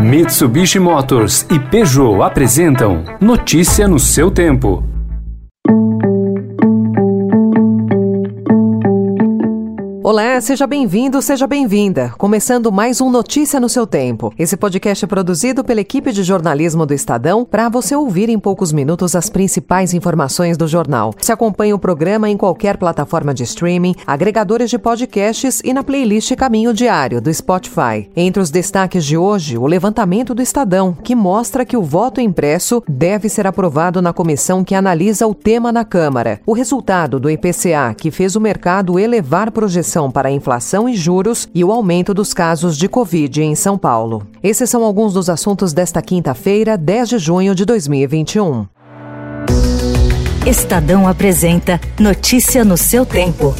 Mitsubishi Motors e Peugeot apresentam Notícia no seu tempo. Olá, seja bem-vindo, seja bem-vinda. Começando mais um Notícia no seu tempo. Esse podcast é produzido pela equipe de jornalismo do Estadão para você ouvir em poucos minutos as principais informações do jornal. Se acompanha o programa em qualquer plataforma de streaming, agregadores de podcasts e na playlist Caminho Diário do Spotify. Entre os destaques de hoje, o levantamento do Estadão, que mostra que o voto impresso deve ser aprovado na comissão que analisa o tema na Câmara. O resultado do IPCA, que fez o mercado elevar projeção para a inflação e juros e o aumento dos casos de Covid em São Paulo. Esses são alguns dos assuntos desta quinta-feira, 10 de junho de 2021. Estadão apresenta Notícia no seu tempo.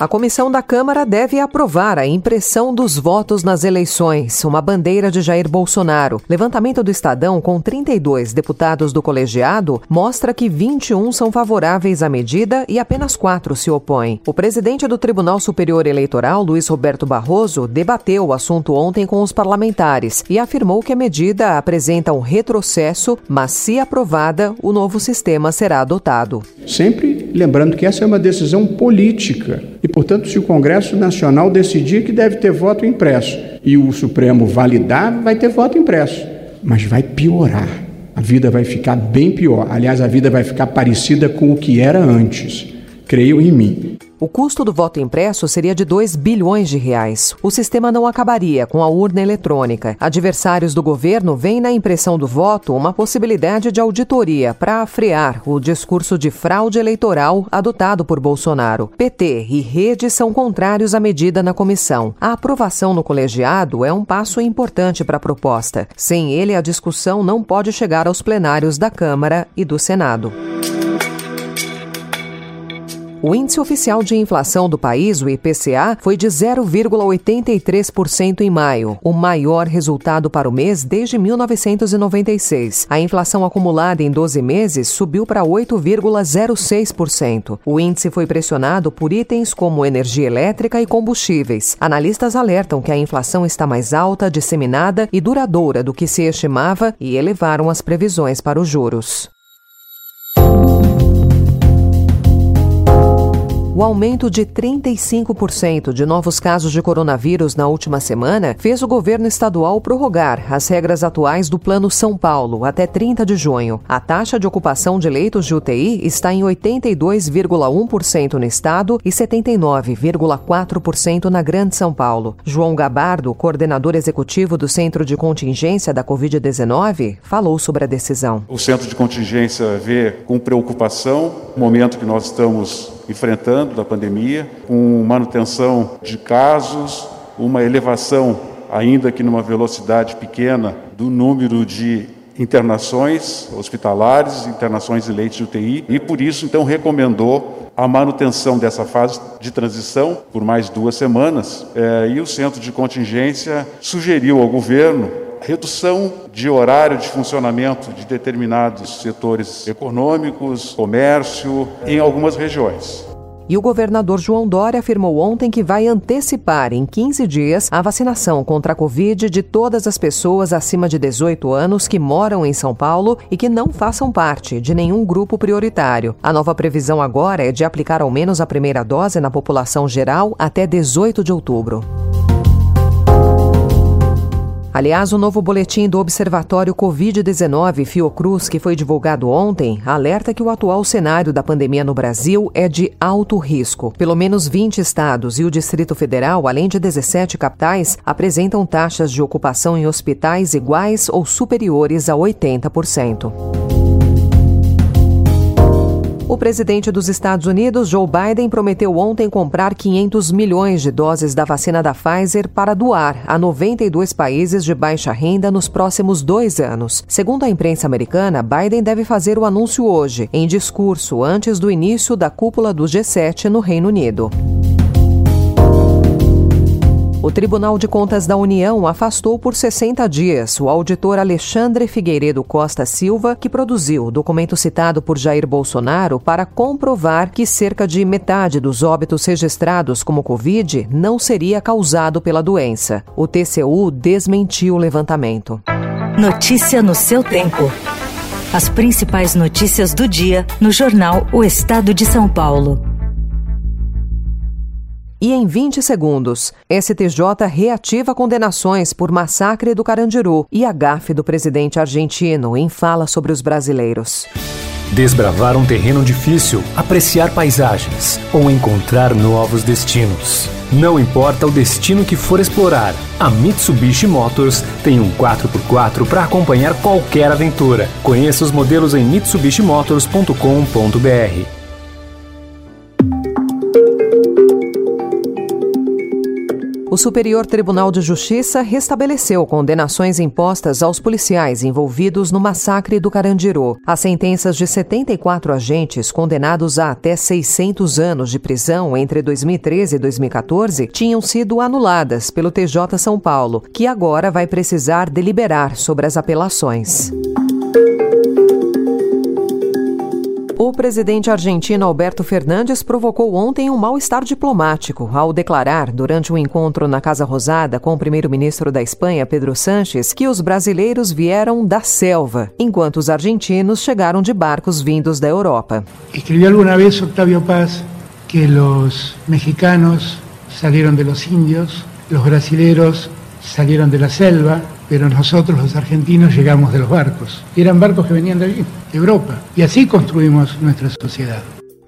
A comissão da Câmara deve aprovar a impressão dos votos nas eleições, uma bandeira de Jair Bolsonaro. Levantamento do Estadão, com 32 deputados do colegiado, mostra que 21 são favoráveis à medida e apenas quatro se opõem. O presidente do Tribunal Superior Eleitoral, Luiz Roberto Barroso, debateu o assunto ontem com os parlamentares e afirmou que a medida apresenta um retrocesso, mas se aprovada, o novo sistema será adotado. Sempre lembrando que essa é uma decisão política e portanto, se o Congresso Nacional decidir que deve ter voto impresso e o Supremo validar, vai ter voto impresso. Mas vai piorar. A vida vai ficar bem pior. Aliás, a vida vai ficar parecida com o que era antes. Creio em mim. O custo do voto impresso seria de 2 bilhões de reais. O sistema não acabaria com a urna eletrônica. Adversários do governo veem na impressão do voto uma possibilidade de auditoria para frear o discurso de fraude eleitoral adotado por Bolsonaro. PT e Rede são contrários à medida na comissão. A aprovação no colegiado é um passo importante para a proposta. Sem ele, a discussão não pode chegar aos plenários da Câmara e do Senado. O índice oficial de inflação do país, o IPCA, foi de 0,83% em maio, o maior resultado para o mês desde 1996. A inflação acumulada em 12 meses subiu para 8,06%. O índice foi pressionado por itens como energia elétrica e combustíveis. Analistas alertam que a inflação está mais alta, disseminada e duradoura do que se estimava e elevaram as previsões para os juros. O aumento de 35% de novos casos de coronavírus na última semana fez o governo estadual prorrogar as regras atuais do Plano São Paulo até 30 de junho. A taxa de ocupação de leitos de UTI está em 82,1% no estado e 79,4% na Grande São Paulo. João Gabardo, coordenador executivo do Centro de Contingência da Covid-19, falou sobre a decisão. O Centro de Contingência vê com preocupação o momento que nós estamos enfrentando da pandemia, com manutenção de casos, uma elevação, ainda que numa velocidade pequena, do número de internações hospitalares, internações de leitos de UTI, e por isso então recomendou a manutenção dessa fase de transição por mais duas semanas. É, e o centro de contingência sugeriu ao governo redução de horário de funcionamento de determinados setores econômicos, comércio, em algumas regiões. E o governador João Dória afirmou ontem que vai antecipar em 15 dias a vacinação contra a Covid de todas as pessoas acima de 18 anos que moram em São Paulo e que não façam parte de nenhum grupo prioritário. A nova previsão agora é de aplicar ao menos a primeira dose na população geral até 18 de outubro. Aliás, o novo boletim do Observatório Covid-19 Fiocruz, que foi divulgado ontem, alerta que o atual cenário da pandemia no Brasil é de alto risco. Pelo menos 20 estados e o Distrito Federal, além de 17 capitais, apresentam taxas de ocupação em hospitais iguais ou superiores a 80%. O presidente dos Estados Unidos, Joe Biden, prometeu ontem comprar 500 milhões de doses da vacina da Pfizer para doar a 92 países de baixa renda nos próximos dois anos. Segundo a imprensa americana, Biden deve fazer o anúncio hoje, em discurso antes do início da cúpula do G7 no Reino Unido. O Tribunal de Contas da União afastou por 60 dias o auditor Alexandre Figueiredo Costa Silva, que produziu o documento citado por Jair Bolsonaro para comprovar que cerca de metade dos óbitos registrados como Covid não seria causado pela doença. O TCU desmentiu o levantamento. Notícia no seu tempo. As principais notícias do dia no jornal O Estado de São Paulo e em 20 segundos, STJ reativa condenações por massacre do Carandiru e a gafe do presidente argentino em fala sobre os brasileiros. Desbravar um terreno difícil, apreciar paisagens ou encontrar novos destinos. Não importa o destino que for explorar, a Mitsubishi Motors tem um 4x4 para acompanhar qualquer aventura. Conheça os modelos em mitsubishimotors.com.br. O Superior Tribunal de Justiça restabeleceu condenações impostas aos policiais envolvidos no massacre do Carandiru. As sentenças de 74 agentes condenados a até 600 anos de prisão entre 2013 e 2014 tinham sido anuladas pelo TJ São Paulo, que agora vai precisar deliberar sobre as apelações. O presidente argentino Alberto Fernandes provocou ontem um mal-estar diplomático ao declarar, durante um encontro na Casa Rosada com o primeiro-ministro da Espanha, Pedro Sánchez, que os brasileiros vieram da selva, enquanto os argentinos chegaram de barcos vindos da Europa. Escrevi alguma vez Octavio Paz que os mexicanos saíram de los indios, os brasileiros saíram de la selva pero nosotros los argentinos llegamos de los barcos. Eran barcos que venían de allí, de Europa, y así construimos nuestra sociedad.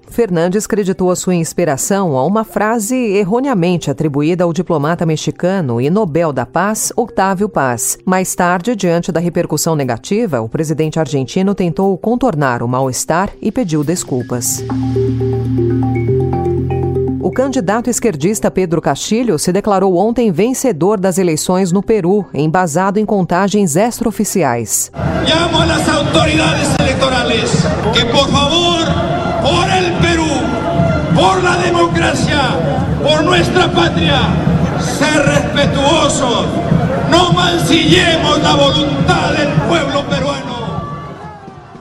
Fernandes creditou a sua inspiração a uma frase erroneamente atribuída ao diplomata mexicano e Nobel da Paz, Octávio Paz. Mais tarde, diante da repercussão negativa, o presidente argentino tentou contornar o mal-estar e pediu desculpas candidato esquerdista Pedro Castilho se declarou ontem vencedor das eleições no Peru, embasado em contagens extraoficiais. Llamo a las autoridades electorales que, por favor, por el Perú, por la democracia, por nuestra patria, ser respetuosos, no mancillemos la voluntad del pueblo peruano.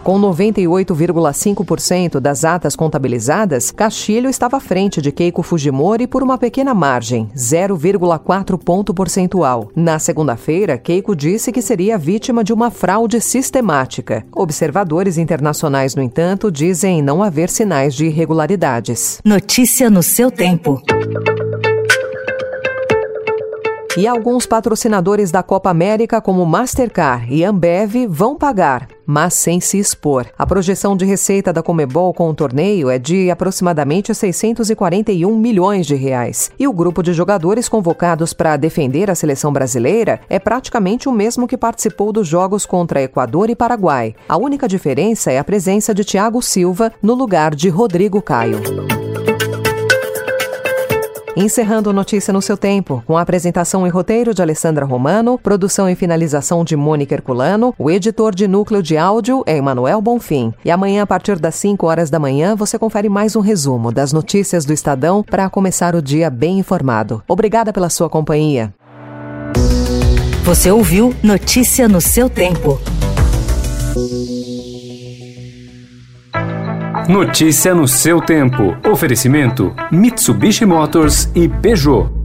Com 98,5% das atas contabilizadas, Castilho estava à frente de Keiko Fujimori por uma pequena margem, 0,4 ponto percentual. Na segunda-feira, Keiko disse que seria vítima de uma fraude sistemática. Observadores internacionais, no entanto, dizem não haver sinais de irregularidades. Notícia no seu tempo. E alguns patrocinadores da Copa América, como Mastercard e Ambev, vão pagar, mas sem se expor. A projeção de receita da Comebol com o torneio é de aproximadamente 641 milhões de reais. E o grupo de jogadores convocados para defender a seleção brasileira é praticamente o mesmo que participou dos jogos contra Equador e Paraguai. A única diferença é a presença de Thiago Silva no lugar de Rodrigo Caio. Encerrando Notícia no seu tempo, com a apresentação e roteiro de Alessandra Romano, produção e finalização de Mônica Herculano, o editor de núcleo de áudio é Emanuel Bonfim. E amanhã, a partir das 5 horas da manhã, você confere mais um resumo das notícias do Estadão para começar o dia bem informado. Obrigada pela sua companhia. Você ouviu Notícia no seu tempo. Notícia no seu tempo. Oferecimento: Mitsubishi Motors e Peugeot.